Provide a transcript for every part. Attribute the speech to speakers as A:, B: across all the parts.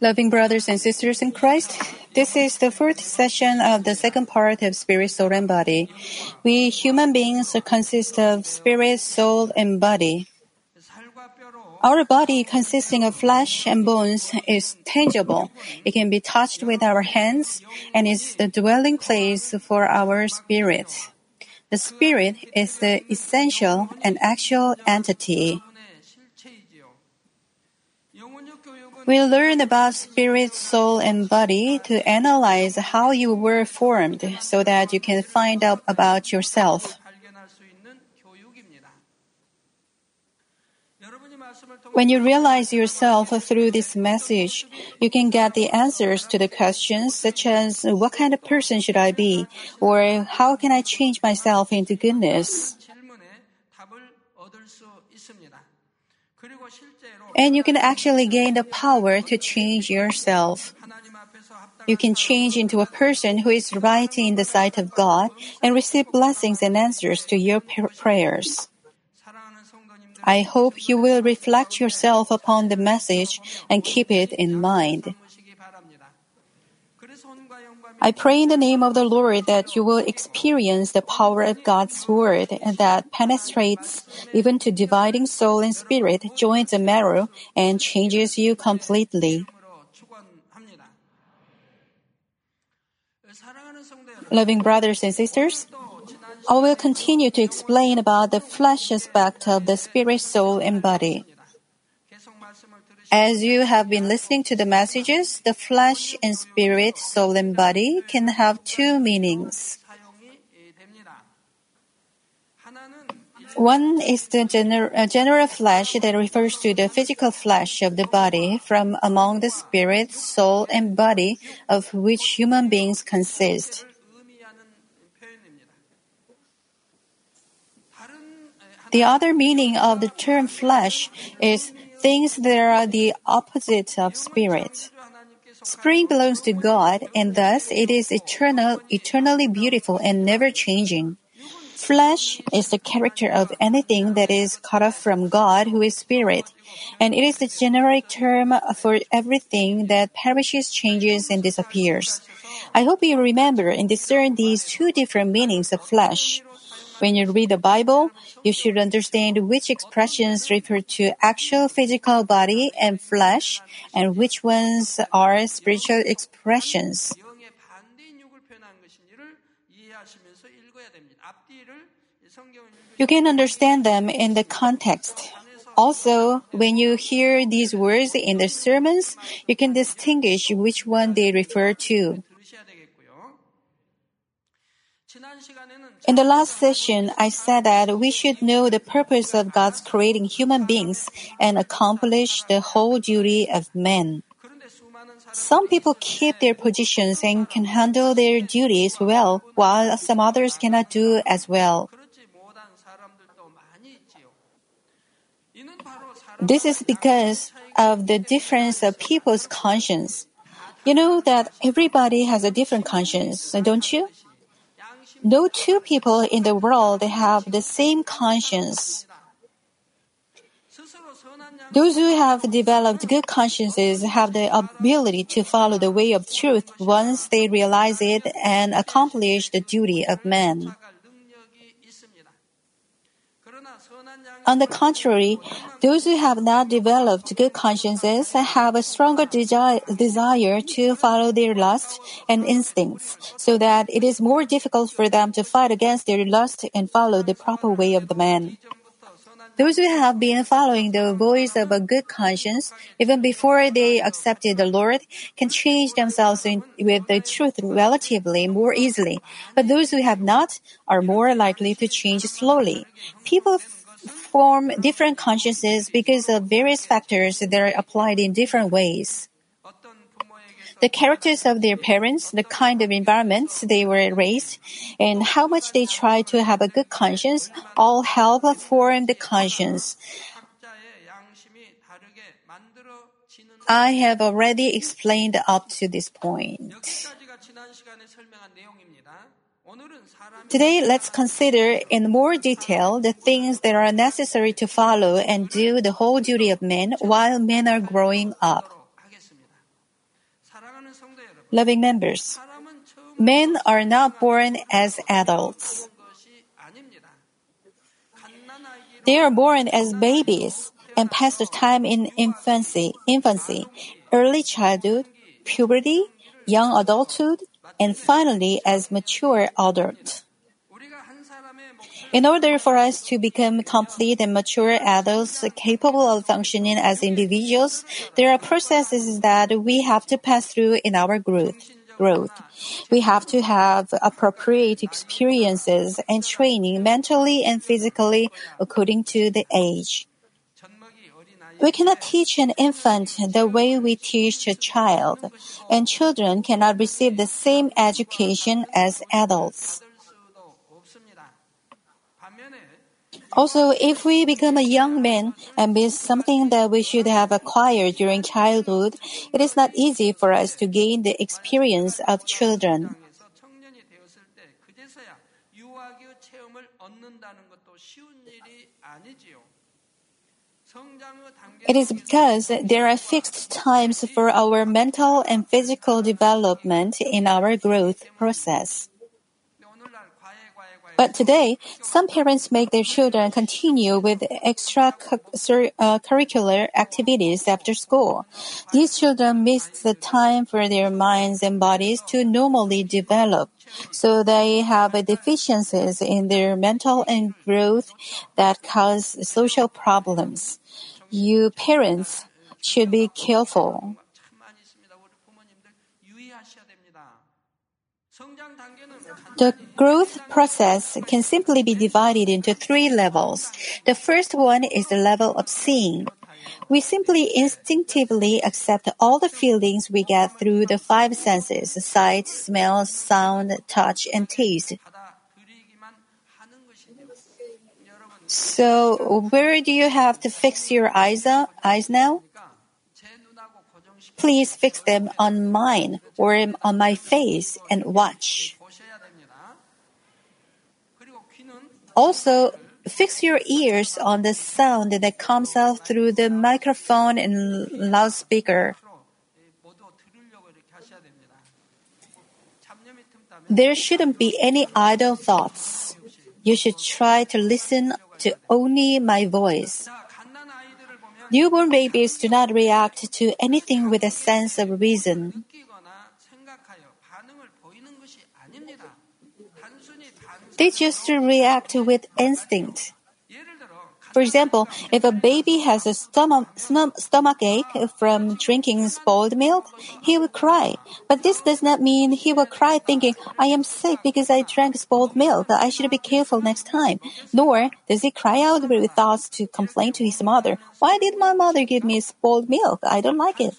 A: Loving brothers and sisters in Christ, this is the fourth session of the second part of spirit, soul, and body. We human beings consist of spirit, soul, and body. Our body, consisting of flesh and bones, is tangible. It can be touched with our hands and is the dwelling place for our spirit. The spirit is the essential and actual entity. We learn about spirit, soul, and body to analyze how you were formed so that you can find out about yourself. When you realize yourself through this message, you can get the answers to the questions such as what kind of person should I be or how can I change myself into goodness? And you can actually gain the power to change yourself. You can change into a person who is right in the sight of God and receive blessings and answers to your prayers. I hope you will reflect yourself upon the message and keep it in mind. I pray in the name of the Lord that you will experience the power of God's word that penetrates even to dividing soul and spirit, joins the marrow, and changes you completely. Loving brothers and sisters, I will continue to explain about the flesh aspect of the spirit, soul, and body. As you have been listening to the messages, the flesh and spirit, soul and body can have two meanings. One is the gener- uh, general flesh that refers to the physical flesh of the body from among the spirit, soul, and body of which human beings consist. The other meaning of the term flesh is things that are the opposite of spirit. Spring belongs to God, and thus it is eternal, eternally beautiful and never changing. Flesh is the character of anything that is cut off from God, who is spirit, and it is the generic term for everything that perishes, changes, and disappears. I hope you remember and discern these two different meanings of flesh. When you read the Bible, you should understand which expressions refer to actual physical body and flesh and which ones are spiritual expressions. You can understand them in the context. Also, when you hear these words in the sermons, you can distinguish which one they refer to. In the last session, I said that we should know the purpose of God's creating human beings and accomplish the whole duty of men. Some people keep their positions and can handle their duties well, while some others cannot do as well. This is because of the difference of people's conscience. You know that everybody has a different conscience, don't you? No two people in the world have the same conscience. Those who have developed good consciences have the ability to follow the way of truth once they realize it and accomplish the duty of man. On the contrary, those who have not developed good consciences have a stronger desi- desire to follow their lust and instincts, so that it is more difficult for them to fight against their lust and follow the proper way of the man. Those who have been following the voice of a good conscience, even before they accepted the Lord, can change themselves in, with the truth relatively more easily. But those who have not are more likely to change slowly. People form different consciences because of various factors that are applied in different ways. The characters of their parents, the kind of environments they were raised, and how much they try to have a good conscience all help form the conscience. I have already explained up to this point. Today, let's consider in more detail the things that are necessary to follow and do the whole duty of men while men are growing up. Loving members, men are not born as adults. They are born as babies and pass the time in infancy, infancy, early childhood, puberty, young adulthood, and finally as mature adult. In order for us to become complete and mature adults capable of functioning as individuals, there are processes that we have to pass through in our growth. Growth. We have to have appropriate experiences and training mentally and physically according to the age. We cannot teach an infant the way we teach a child, and children cannot receive the same education as adults. Also, if we become a young man and miss something that we should have acquired during childhood, it is not easy for us to gain the experience of children. It is because there are fixed times for our mental and physical development in our growth process. But today, some parents make their children continue with extracurricular uh, activities after school. These children miss the time for their minds and bodies to normally develop. So they have deficiencies in their mental and growth that cause social problems. You parents should be careful. The growth process can simply be divided into three levels. The first one is the level of seeing. We simply instinctively accept all the feelings we get through the five senses sight, smell, sound, touch, and taste. So, where do you have to fix your eyes, uh, eyes now? Please fix them on mine or on my face and watch. Also, fix your ears on the sound that comes out through the microphone and loudspeaker. There shouldn't be any idle thoughts. You should try to listen to only my voice. Newborn babies do not react to anything with a sense of reason. They just react with instinct. For example, if a baby has a stomach, stomach ache from drinking spoiled milk, he will cry. But this does not mean he will cry thinking, I am sick because I drank spoiled milk. I should be careful next time. Nor does he cry out with thoughts to complain to his mother, Why did my mother give me spoiled milk? I don't like it.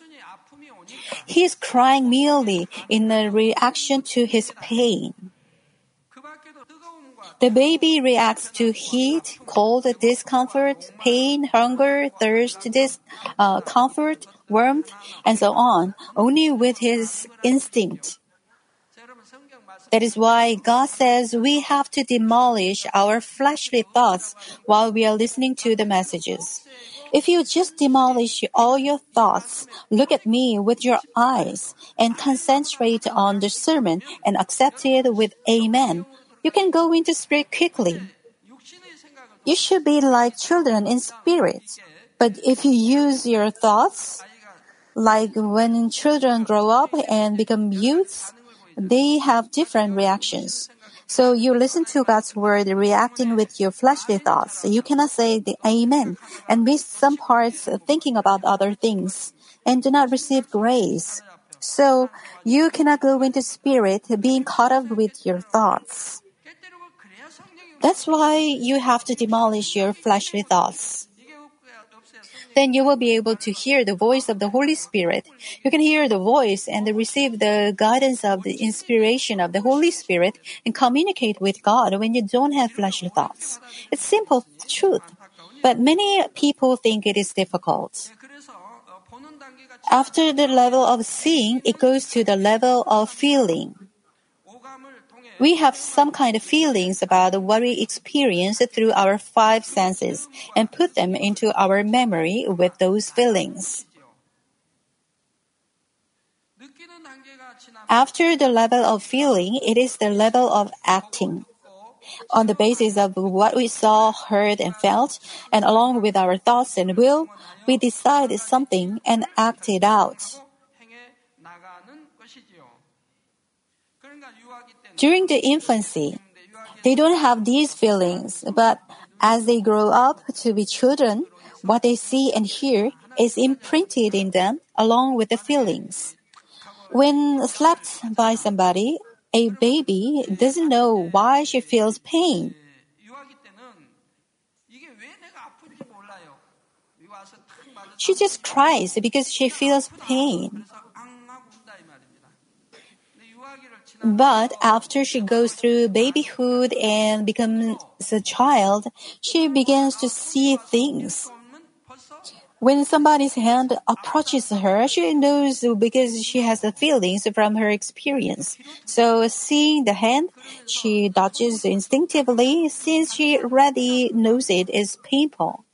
A: He is crying merely in a reaction to his pain. The baby reacts to heat, cold, discomfort, pain, hunger, thirst, discomfort, uh, warmth, and so on, only with his instinct. That is why God says we have to demolish our fleshly thoughts while we are listening to the messages. If you just demolish all your thoughts, look at me with your eyes, and concentrate on the sermon and accept it with Amen, you can go into spirit quickly. You should be like children in spirit. But if you use your thoughts, like when children grow up and become youths, they have different reactions. So you listen to God's word reacting with your fleshly thoughts. You cannot say the amen and miss some parts thinking about other things and do not receive grace. So you cannot go into spirit being caught up with your thoughts. That's why you have to demolish your fleshly thoughts. Then you will be able to hear the voice of the Holy Spirit. You can hear the voice and receive the guidance of the inspiration of the Holy Spirit and communicate with God when you don't have fleshly thoughts. It's simple truth, but many people think it is difficult. After the level of seeing, it goes to the level of feeling. We have some kind of feelings about what we experience through our five senses and put them into our memory with those feelings. After the level of feeling, it is the level of acting. On the basis of what we saw, heard, and felt, and along with our thoughts and will, we decide something and act it out. During the infancy, they don't have these feelings, but as they grow up to be children, what they see and hear is imprinted in them along with the feelings. When slapped by somebody, a baby doesn't know why she feels pain. She just cries because she feels pain. But after she goes through babyhood and becomes a child, she begins to see things. When somebody's hand approaches her, she knows because she has the feelings from her experience. So seeing the hand, she dodges instinctively since she already knows it is painful.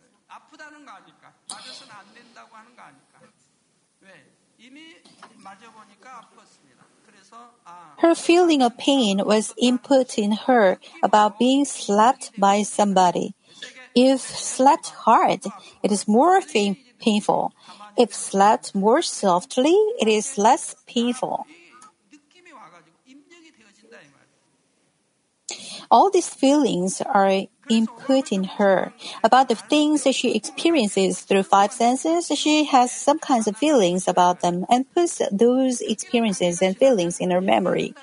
A: Her feeling of pain was input in her about being slapped by somebody. If slapped hard, it is more painful. If slapped more softly, it is less painful. All these feelings are input in her. About the things that she experiences through five senses, she has some kinds of feelings about them and puts those experiences and feelings in her memory.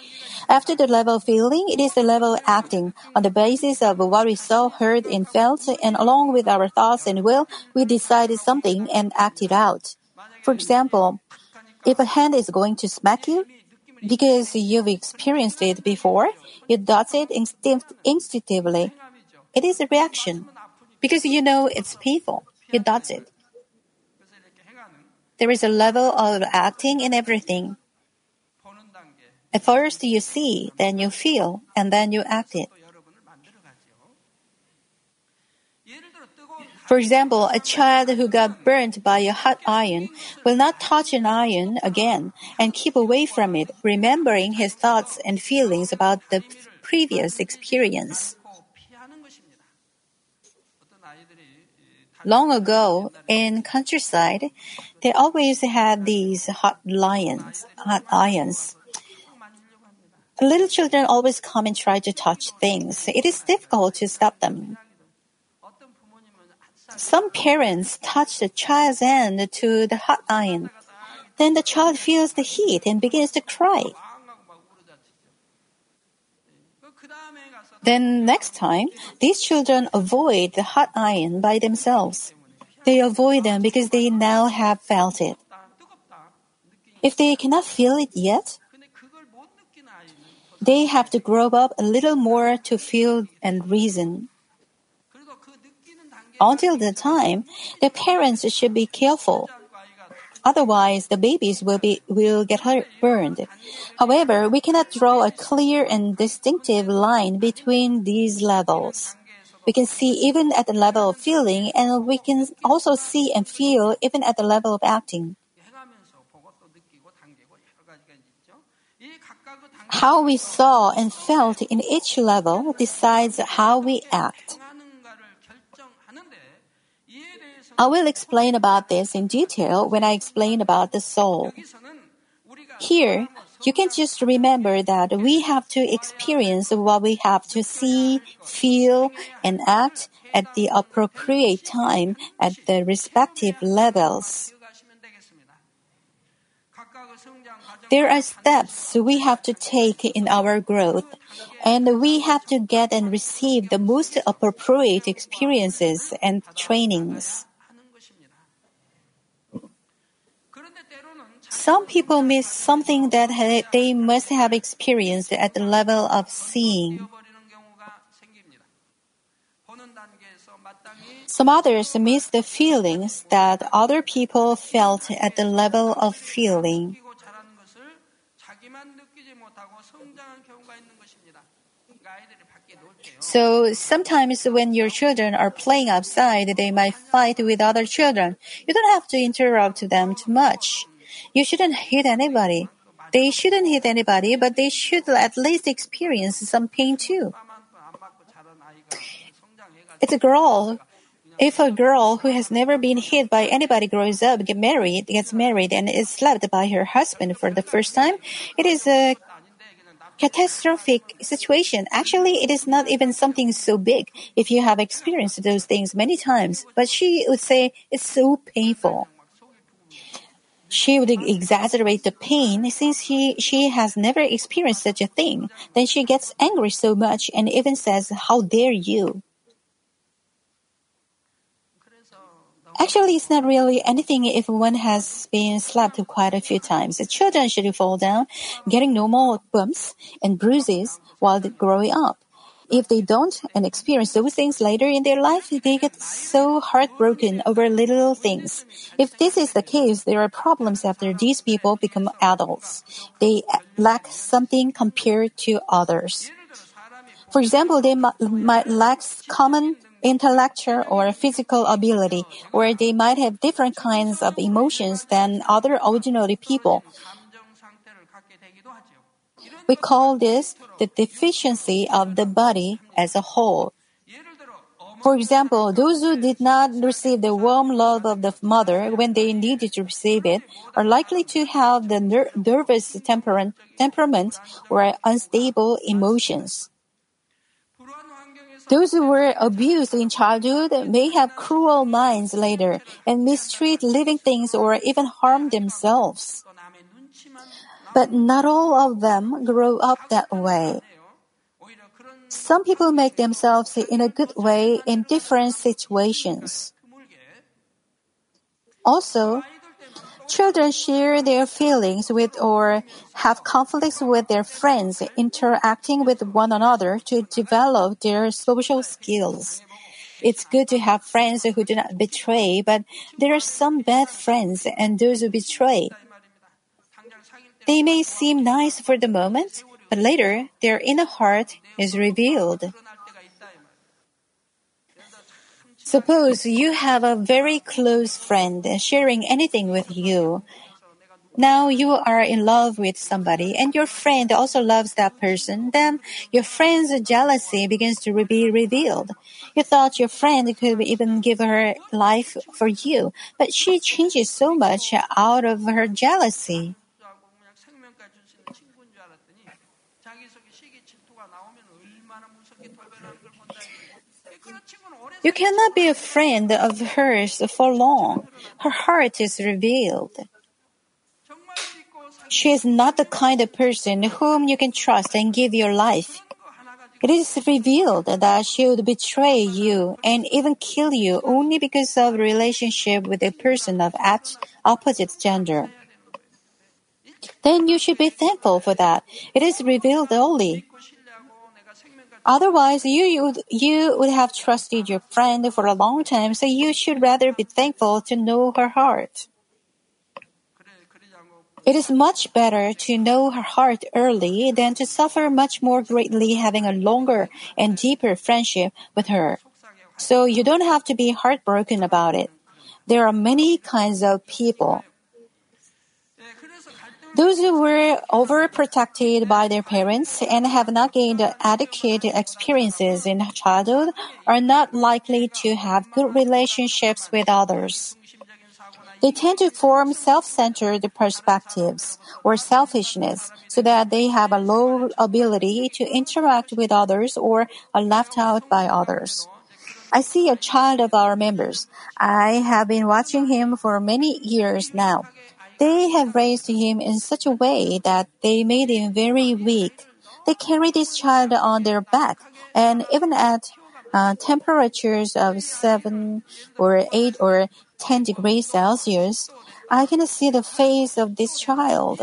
A: After the level of feeling, it is the level of acting. On the basis of what we saw, heard, and felt, and along with our thoughts and will, we decided something and act it out. For example, if a hand is going to smack you, because you've experienced it before, you does it instinct- instinctively. It is a reaction. Because you know it's painful, you does it. There is a level of acting in everything. At first you see, then you feel, and then you act it. For example, a child who got burnt by a hot iron will not touch an iron again and keep away from it, remembering his thoughts and feelings about the previous experience. Long ago, in countryside, they always had these hot lions, hot irons. Little children always come and try to touch things. It is difficult to stop them. Some parents touch the child's hand to the hot iron. Then the child feels the heat and begins to cry. Then next time, these children avoid the hot iron by themselves. They avoid them because they now have felt it. If they cannot feel it yet, they have to grow up a little more to feel and reason. Until the time, the parents should be careful. Otherwise, the babies will be will get burned. However, we cannot draw a clear and distinctive line between these levels. We can see even at the level of feeling, and we can also see and feel even at the level of acting. How we saw and felt in each level decides how we act. I will explain about this in detail when I explain about the soul. Here, you can just remember that we have to experience what we have to see, feel, and act at the appropriate time at the respective levels. There are steps we have to take in our growth, and we have to get and receive the most appropriate experiences and trainings. Some people miss something that they must have experienced at the level of seeing. Some others miss the feelings that other people felt at the level of feeling. So sometimes when your children are playing outside, they might fight with other children. You don't have to interrupt them too much. You shouldn't hit anybody. They shouldn't hit anybody, but they should at least experience some pain too. It's a girl. If a girl who has never been hit by anybody grows up, get married, gets married, and is slapped by her husband for the first time, it is a catastrophic situation. Actually, it is not even something so big if you have experienced those things many times. But she would say it's so painful. She would exaggerate the pain since she, she has never experienced such a thing. Then she gets angry so much and even says, How dare you? Actually, it's not really anything if one has been slapped quite a few times. Children should fall down, getting normal bumps and bruises while growing up. If they don't and experience those things later in their life, they get so heartbroken over little things. If this is the case, there are problems after these people become adults. They lack something compared to others. For example, they might lack common intellectual or physical ability, or they might have different kinds of emotions than other ordinary people. We call this the deficiency of the body as a whole. For example, those who did not receive the warm love of the mother when they needed to receive it are likely to have the ner- nervous temperament, temperament or unstable emotions. Those who were abused in childhood may have cruel minds later and mistreat living things or even harm themselves. But not all of them grow up that way. Some people make themselves in a good way in different situations. Also, Children share their feelings with or have conflicts with their friends, interacting with one another to develop their social skills. It's good to have friends who do not betray, but there are some bad friends and those who betray. They may seem nice for the moment, but later their inner heart is revealed. Suppose you have a very close friend sharing anything with you. Now you are in love with somebody and your friend also loves that person. Then your friend's jealousy begins to be revealed. You thought your friend could even give her life for you, but she changes so much out of her jealousy. You cannot be a friend of hers for long. Her heart is revealed. She is not the kind of person whom you can trust and give your life. It is revealed that she would betray you and even kill you only because of relationship with a person of opposite gender. Then you should be thankful for that. It is revealed only. Otherwise, you, you, you would have trusted your friend for a long time, so you should rather be thankful to know her heart. It is much better to know her heart early than to suffer much more greatly having a longer and deeper friendship with her. So you don't have to be heartbroken about it. There are many kinds of people. Those who were overprotected by their parents and have not gained adequate experiences in childhood are not likely to have good relationships with others. They tend to form self-centered perspectives or selfishness so that they have a low ability to interact with others or are left out by others. I see a child of our members. I have been watching him for many years now. They have raised him in such a way that they made him very weak. They carry this child on their back, and even at uh, temperatures of 7 or 8 or 10 degrees Celsius, I can see the face of this child.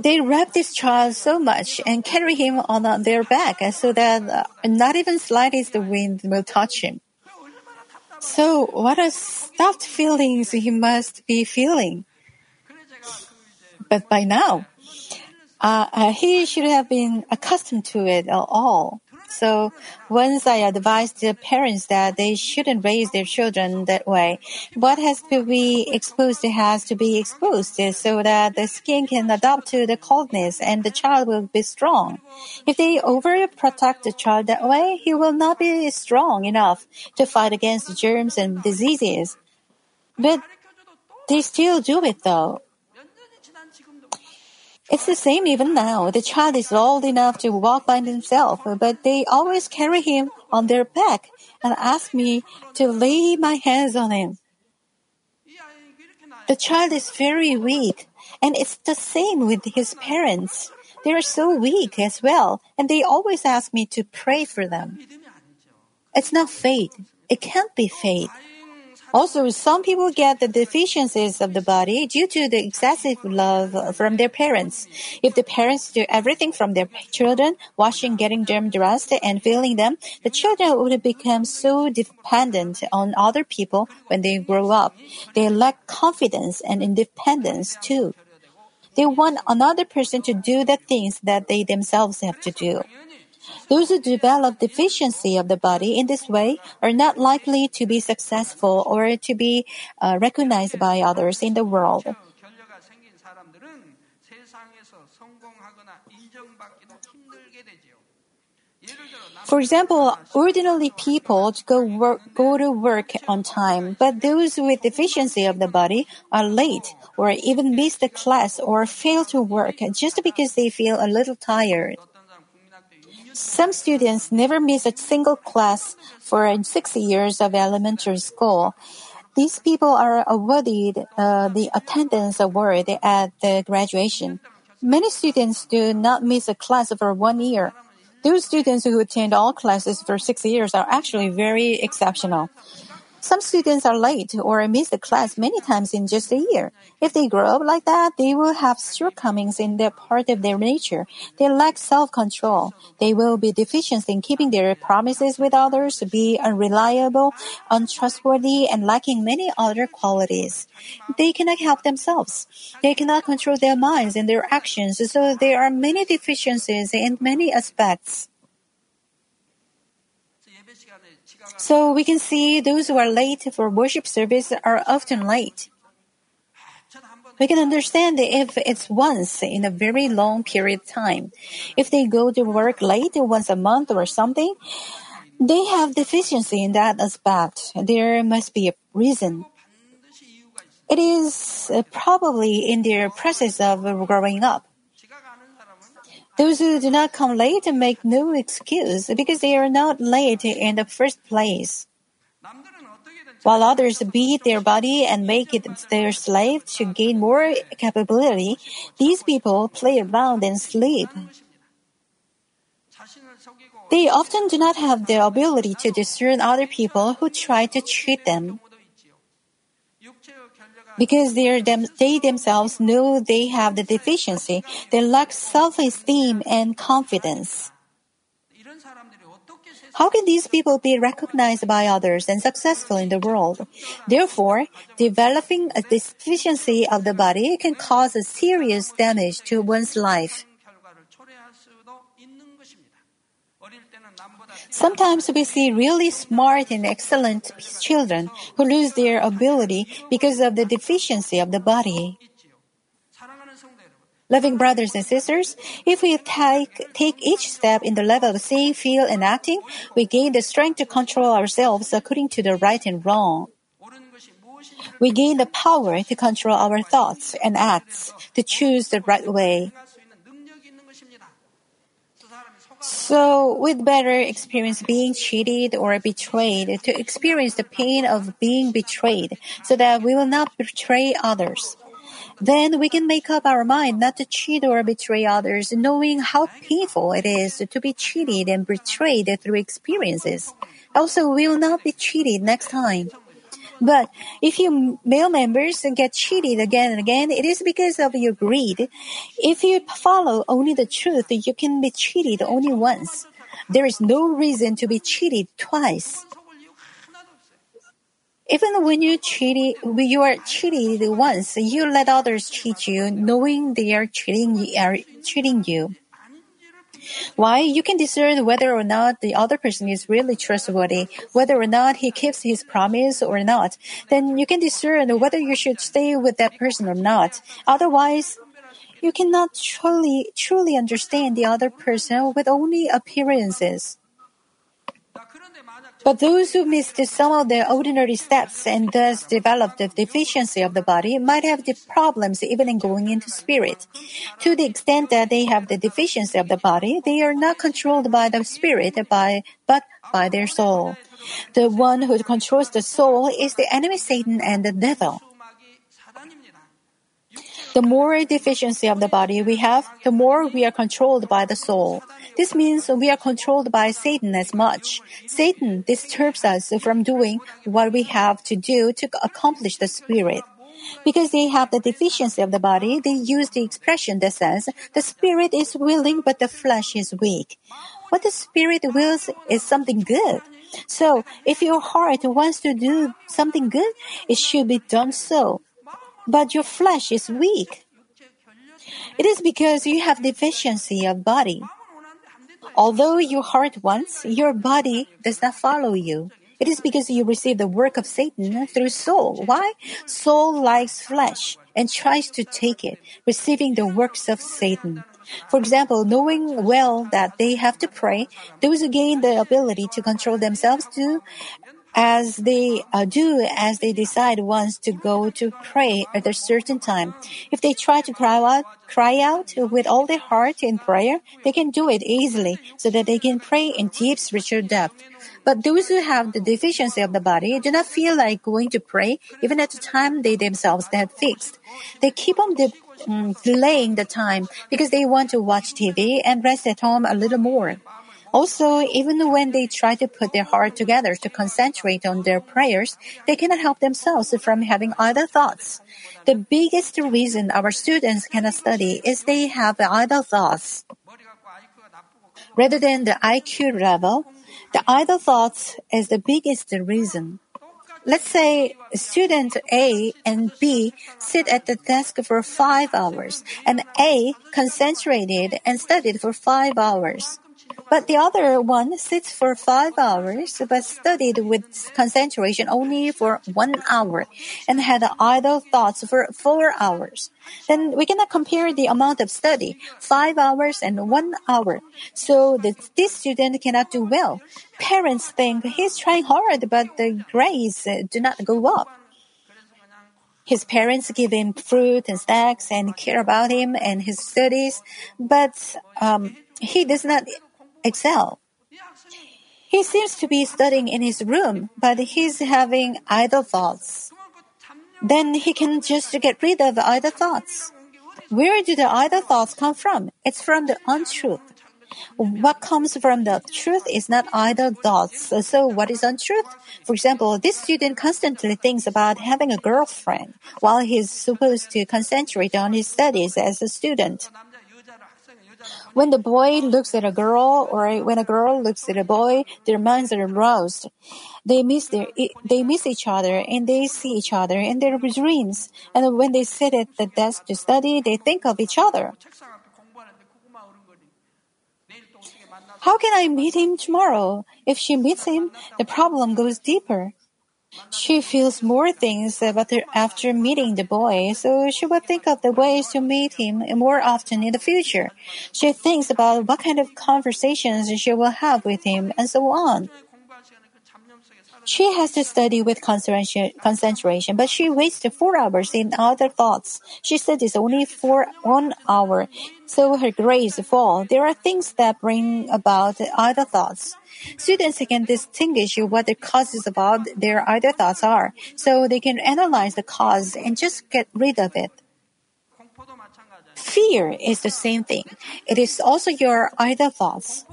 A: They wrap this child so much and carry him on their back so that uh, not even slightest wind will touch him. So, what are stuffed feelings he must be feeling. But by now, uh, uh, he should have been accustomed to it all. So once I advised the parents that they shouldn't raise their children that way, what has to be exposed has to be exposed so that the skin can adapt to the coldness and the child will be strong. If they overprotect the child that way, he will not be strong enough to fight against germs and diseases. But they still do it though. It's the same even now. The child is old enough to walk by himself, but they always carry him on their back and ask me to lay my hands on him. The child is very weak, and it's the same with his parents. They are so weak as well, and they always ask me to pray for them. It's not faith. It can't be faith. Also, some people get the deficiencies of the body due to the excessive love from their parents. If the parents do everything from their children, washing, getting them dressed, and feeding them, the children would become so dependent on other people when they grow up. They lack confidence and independence too. They want another person to do the things that they themselves have to do. Those who develop deficiency of the body in this way are not likely to be successful or to be uh, recognized by others in the world. For example, ordinary people go work, go to work on time, but those with deficiency of the body are late or even miss the class or fail to work just because they feel a little tired. Some students never miss a single class for six years of elementary school. These people are awarded uh, the attendance award at the graduation. Many students do not miss a class for one year. Those students who attend all classes for six years are actually very exceptional. Some students are late or miss the class many times in just a year. If they grow up like that, they will have shortcomings in that part of their nature. They lack self-control. They will be deficient in keeping their promises with others, be unreliable, untrustworthy, and lacking many other qualities. They cannot help themselves. They cannot control their minds and their actions, so there are many deficiencies in many aspects. So we can see those who are late for worship service are often late. We can understand if it's once in a very long period of time. If they go to work late once a month or something, they have deficiency in that aspect. There must be a reason. It is probably in their process of growing up. Those who do not come late make no excuse because they are not late in the first place. While others beat their body and make it their slave to gain more capability, these people play around and sleep. They often do not have the ability to discern other people who try to cheat them because them, they themselves know they have the deficiency, they lack self-esteem and confidence. How can these people be recognized by others and successful in the world? Therefore, developing a deficiency of the body can cause a serious damage to one's life. Sometimes we see really smart and excellent children who lose their ability because of the deficiency of the body. Loving brothers and sisters, if we take, take each step in the level of seeing, feel, and acting, we gain the strength to control ourselves according to the right and wrong. We gain the power to control our thoughts and acts, to choose the right way. So we'd better experience being cheated or betrayed to experience the pain of being betrayed so that we will not betray others. Then we can make up our mind not to cheat or betray others, knowing how painful it is to be cheated and betrayed through experiences. Also, we will not be cheated next time. But if you male members get cheated again and again, it is because of your greed. If you follow only the truth, you can be cheated only once. There is no reason to be cheated twice. Even when you cheated, when you are cheated once, you let others cheat you, knowing they are cheating, are cheating you. Why? You can discern whether or not the other person is really trustworthy, whether or not he keeps his promise or not. Then you can discern whether you should stay with that person or not. Otherwise, you cannot truly, truly understand the other person with only appearances. But those who missed some of the ordinary steps and thus developed the deficiency of the body might have the problems even in going into spirit. To the extent that they have the deficiency of the body, they are not controlled by the spirit by, but by their soul. The one who controls the soul is the enemy Satan and the devil. The more deficiency of the body we have, the more we are controlled by the soul. This means we are controlled by Satan as much. Satan disturbs us from doing what we have to do to accomplish the spirit. Because they have the deficiency of the body, they use the expression that says, the spirit is willing but the flesh is weak. What the spirit wills is something good. So, if your heart wants to do something good, it should be done so but your flesh is weak. It is because you have deficiency of body. Although your heart wants, your body does not follow you. It is because you receive the work of Satan through soul. Why? Soul likes flesh and tries to take it, receiving the works of Satan. For example, knowing well that they have to pray, those who gain the ability to control themselves do as they uh, do as they decide once to go to pray at a certain time. If they try to cry out, cry out with all their heart in prayer, they can do it easily so that they can pray in deep spiritual depth. But those who have the deficiency of the body do not feel like going to pray even at the time they themselves have fixed. They keep on de- um, delaying the time because they want to watch TV and rest at home a little more. Also, even when they try to put their heart together to concentrate on their prayers, they cannot help themselves from having idle thoughts. The biggest reason our students cannot study is they have idle thoughts. Rather than the IQ level, the idle thoughts is the biggest reason. Let's say student A and B sit at the desk for five hours, and A concentrated and studied for five hours. But the other one sits for five hours but studied with concentration only for one hour and had idle thoughts for four hours. Then we cannot compare the amount of study, five hours and one hour. So the, this student cannot do well. Parents think he's trying hard, but the grades do not go up. His parents give him fruit and snacks and care about him and his studies, but um, he does not excel. He seems to be studying in his room, but he's having idle thoughts. Then he can just get rid of idle thoughts. Where do the idle thoughts come from? It's from the untruth. What comes from the truth is not idle thoughts. So what is untruth? For example, this student constantly thinks about having a girlfriend while he's supposed to concentrate on his studies as a student. When the boy looks at a girl or when a girl looks at a boy, their minds are aroused. They miss their, they miss each other and they see each other in their dreams. And when they sit at the desk to study, they think of each other. How can I meet him tomorrow? If she meets him, the problem goes deeper. She feels more things about after meeting the boy, so she will think of the ways to meet him more often in the future. She thinks about what kind of conversations she will have with him, and so on. She has to study with concentration, but she wastes four hours in other thoughts. She studies only for one hour, so her grades fall. There are things that bring about other thoughts. Students can distinguish what the causes about their other thoughts are, so they can analyze the cause and just get rid of it. Fear is the same thing. It is also your idle thoughts.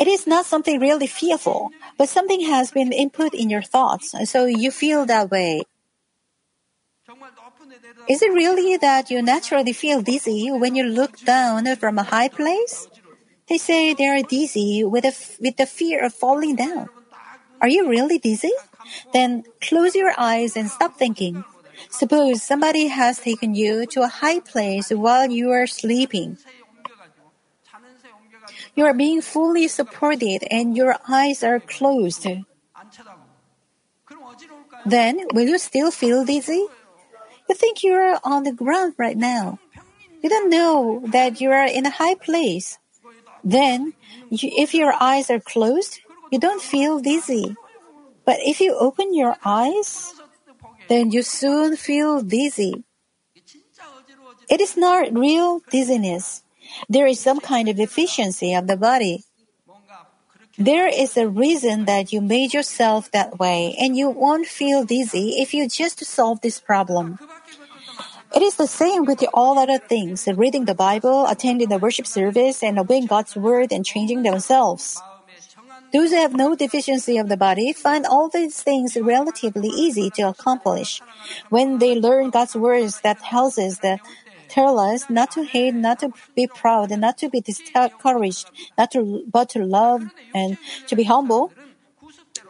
A: It is not something really fearful, but something has been input in your thoughts, so you feel that way. Is it really that you naturally feel dizzy when you look down from a high place? They say they are dizzy with, a, with the fear of falling down. Are you really dizzy? then close your eyes and stop thinking. Suppose somebody has taken you to a high place while you are sleeping. You are being fully supported and your eyes are closed. Then, will you still feel dizzy? You think you are on the ground right now. You don't know that you are in a high place. Then, you, if your eyes are closed, you don't feel dizzy. But if you open your eyes, then you soon feel dizzy. It is not real dizziness. There is some kind of deficiency of the body. There is a reason that you made yourself that way, and you won't feel dizzy if you just solve this problem. It is the same with all other things reading the Bible, attending the worship service, and obeying God's word and changing themselves. Those who have no deficiency of the body find all these things relatively easy to accomplish. When they learn God's words that tells us that tell us not to hate, not to be proud, and not to be discouraged, not to but to love and to be humble,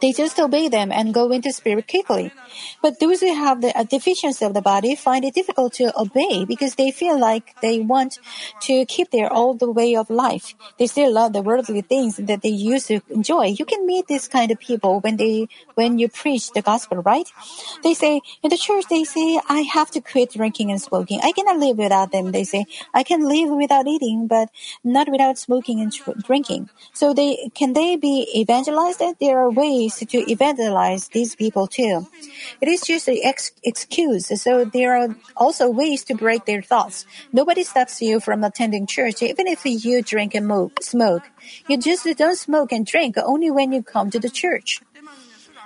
A: they just obey them and go into spirit quickly. But those who have the uh, deficiency of the body find it difficult to obey because they feel like they want to keep their old way of life. They still love the worldly things that they used to enjoy. You can meet this kind of people when they when you preach the gospel, right? They say in the church they say I have to quit drinking and smoking. I cannot live without them. They say I can live without eating, but not without smoking and drinking. So they can they be evangelized? There are ways to evangelize these people too. It is just an ex- excuse, so there are also ways to break their thoughts. Nobody stops you from attending church, even if you drink and smoke. You just don't smoke and drink only when you come to the church.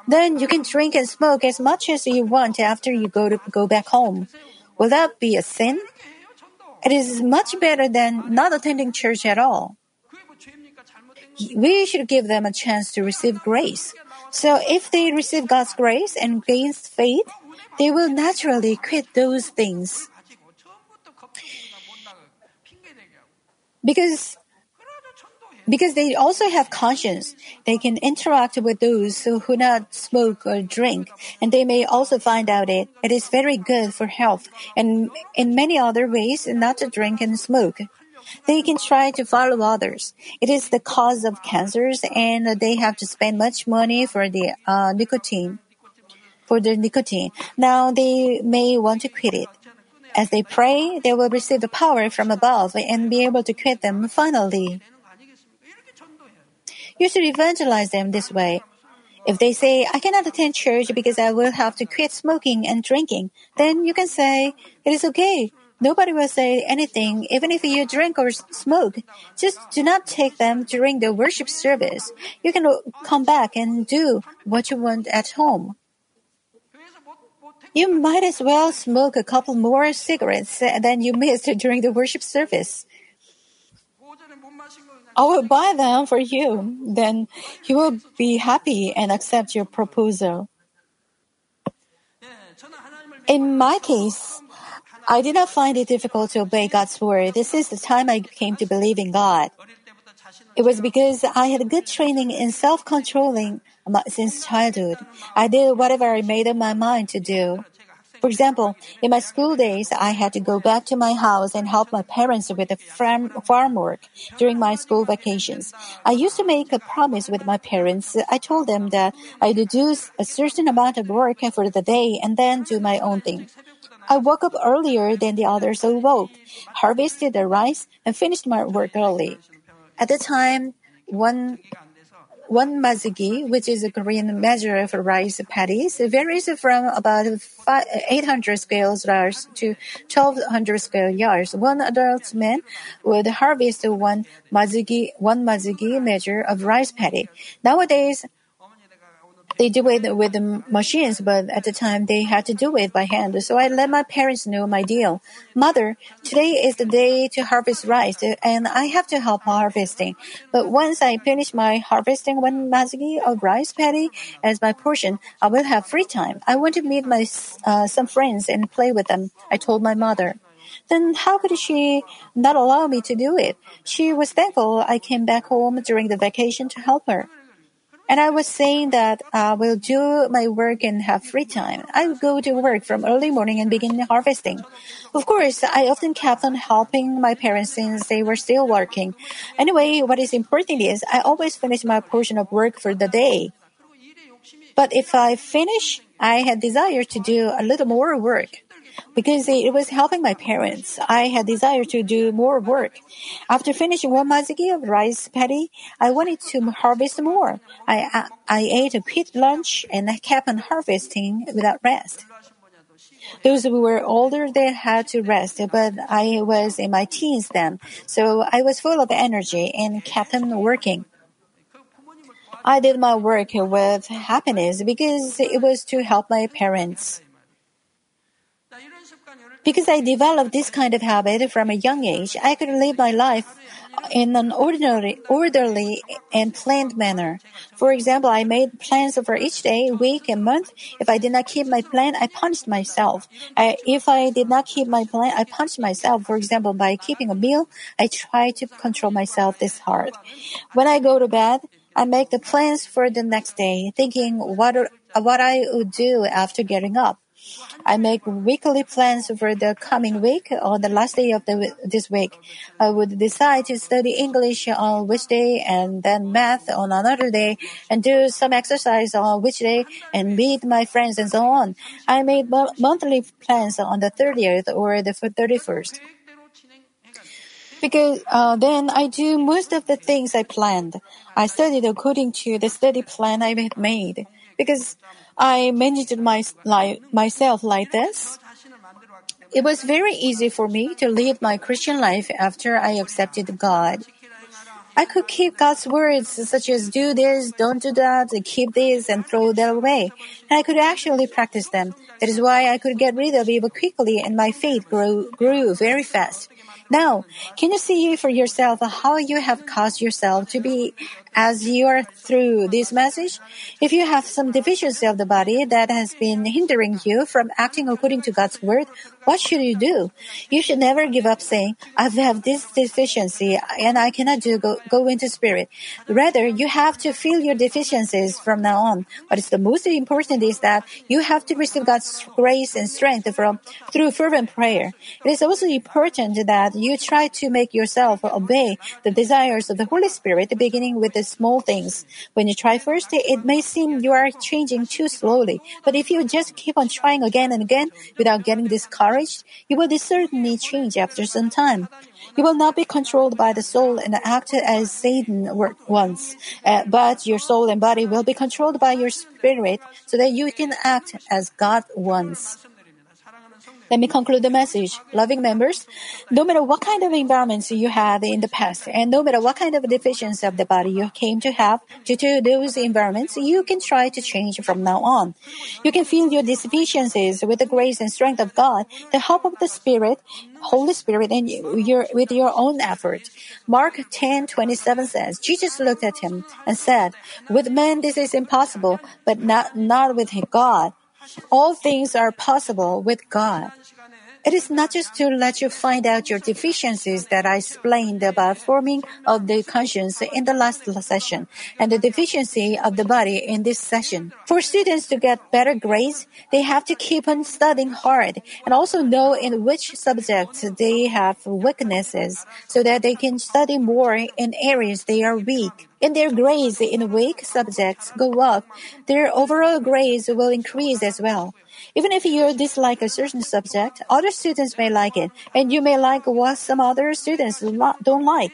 A: Then you can drink and smoke as much as you want after you go to go back home. Will that be a sin? It is much better than not attending church at all. We should give them a chance to receive grace. So if they receive God's grace and gain faith, they will naturally quit those things. Because because they also have conscience. They can interact with those who do not smoke or drink, and they may also find out it. It is very good for health, and in many other ways, not to drink and smoke. They can try to follow others. It is the cause of cancers, and they have to spend much money for the uh, nicotine. For the nicotine. Now they may want to quit it. As they pray, they will receive the power from above and be able to quit them finally. You should evangelize them this way. If they say, I cannot attend church because I will have to quit smoking and drinking, then you can say, it is okay. Nobody will say anything even if you drink or smoke. Just do not take them during the worship service. You can uh, come back and do what you want at home. You might as well smoke a couple more cigarettes uh, than you missed during the worship service. I will buy them for you. Then he will be happy and accept your proposal. In my case, I did not find it difficult to obey God's word. This is the time I came to believe in God. It was because I had a good training in self-controlling since childhood. I did whatever I made up my mind to do. For example, in my school days, I had to go back to my house and help my parents with the farm, farm work during my school vacations. I used to make a promise with my parents. I told them that I'd do a certain amount of work for the day and then do my own thing. I woke up earlier than the others awoke, harvested the rice, and finished my work early. At the time, one one mazigi, which is a Korean measure of rice paddies, varies from about 800 square yards to 1200 square yards. One adult man would harvest one mazigi, one mazigi measure of rice paddy. Nowadays, they do it with the machines, but at the time they had to do it by hand. So I let my parents know my deal. Mother, today is the day to harvest rice, and I have to help harvesting. But once I finish my harvesting one mazgi of rice paddy as my portion, I will have free time. I want to meet my uh, some friends and play with them. I told my mother. Then how could she not allow me to do it? She was thankful I came back home during the vacation to help her. And I was saying that I will do my work and have free time. I would go to work from early morning and begin harvesting. Of course, I often kept on helping my parents since they were still working. Anyway, what is important is I always finish my portion of work for the day. But if I finish, I had desire to do a little more work. Because it was helping my parents, I had desire to do more work. After finishing one mazigi of rice paddy, I wanted to harvest more. I, I, ate a quick lunch and I kept on harvesting without rest. Those who were older, they had to rest, but I was in my teens then, so I was full of energy and kept on working. I did my work with happiness because it was to help my parents. Because I developed this kind of habit from a young age, I could live my life in an ordinary, orderly and planned manner. For example, I made plans for each day, week, and month. If I did not keep my plan, I punished myself. I, if I did not keep my plan, I punished myself. For example, by keeping a meal, I try to control myself this hard. When I go to bed, I make the plans for the next day, thinking what what I would do after getting up. I make weekly plans for the coming week or the last day of the, this week. I would decide to study English on which day and then math on another day and do some exercise on which day and meet my friends and so on. I made monthly plans on the 30th or the 31st because uh, then I do most of the things I planned. I studied according to the study plan I made because I managed my life myself like this. It was very easy for me to lead my Christian life after I accepted God. I could keep God's words such as do this, don't do that, keep this, and throw that away. And I could actually practice them. That is why I could get rid of evil quickly and my faith grew, grew very fast. Now, can you see for yourself how you have caused yourself to be as you are through this message? If you have some deficiency of the body that has been hindering you from acting according to God's word, what should you do? You should never give up saying, I have this deficiency and I cannot do go, go into spirit. Rather, you have to feel your deficiencies from now on. What is the most important is that you have to receive God's grace and strength from through fervent prayer. It is also important that you try to make yourself obey the desires of the Holy Spirit, beginning with the small things. When you try first, it may seem you are changing too slowly. But if you just keep on trying again and again without getting discouraged, you will certainly change after some time. You will not be controlled by the soul and act as Satan wants, uh, but your soul and body will be controlled by your spirit so that you can act as God wants. Let me conclude the message. Loving members, no matter what kind of environments you had in the past, and no matter what kind of deficiency of the body you came to have due to those environments, you can try to change from now on. You can feel your deficiencies with the grace and strength of God, the help of the Spirit, Holy Spirit, and your, with your own effort. Mark 10, 27 says, Jesus looked at him and said, With men this is impossible, but not, not with God. All things are possible with God. It is not just to let you find out your deficiencies that I explained about forming of the conscience in the last session and the deficiency of the body in this session. For students to get better grades, they have to keep on studying hard and also know in which subjects they have weaknesses so that they can study more in areas they are weak. In their grades in weak subjects go up, their overall grades will increase as well. Even if you dislike a certain subject, other students may like it, and you may like what some other students don't like.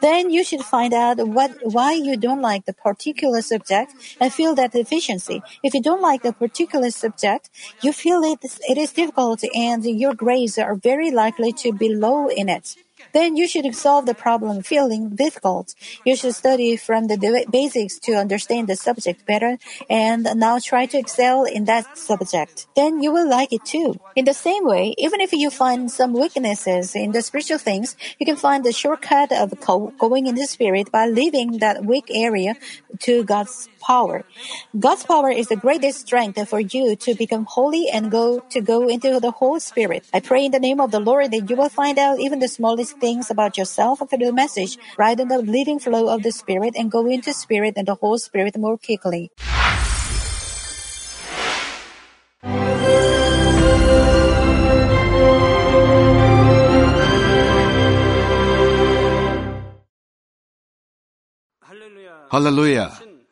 A: Then you should find out what, why you don't like the particular subject and feel that deficiency. If you don't like the particular subject, you feel it, it is difficult and your grades are very likely to be low in it then you should solve the problem feeling difficult. You should study from the basics to understand the subject better and now try to excel in that subject. Then you will like it too. In the same way, even if you find some weaknesses in the spiritual things, you can find the shortcut of going in the spirit by leaving that weak area to God's power. God's power is the greatest strength for you to become holy and go to go into the whole spirit. I pray in the name of the Lord that you will find out even the smallest things about yourself through the message, ride on the living flow of the spirit and go into spirit and the whole spirit more quickly.
B: Hallelujah.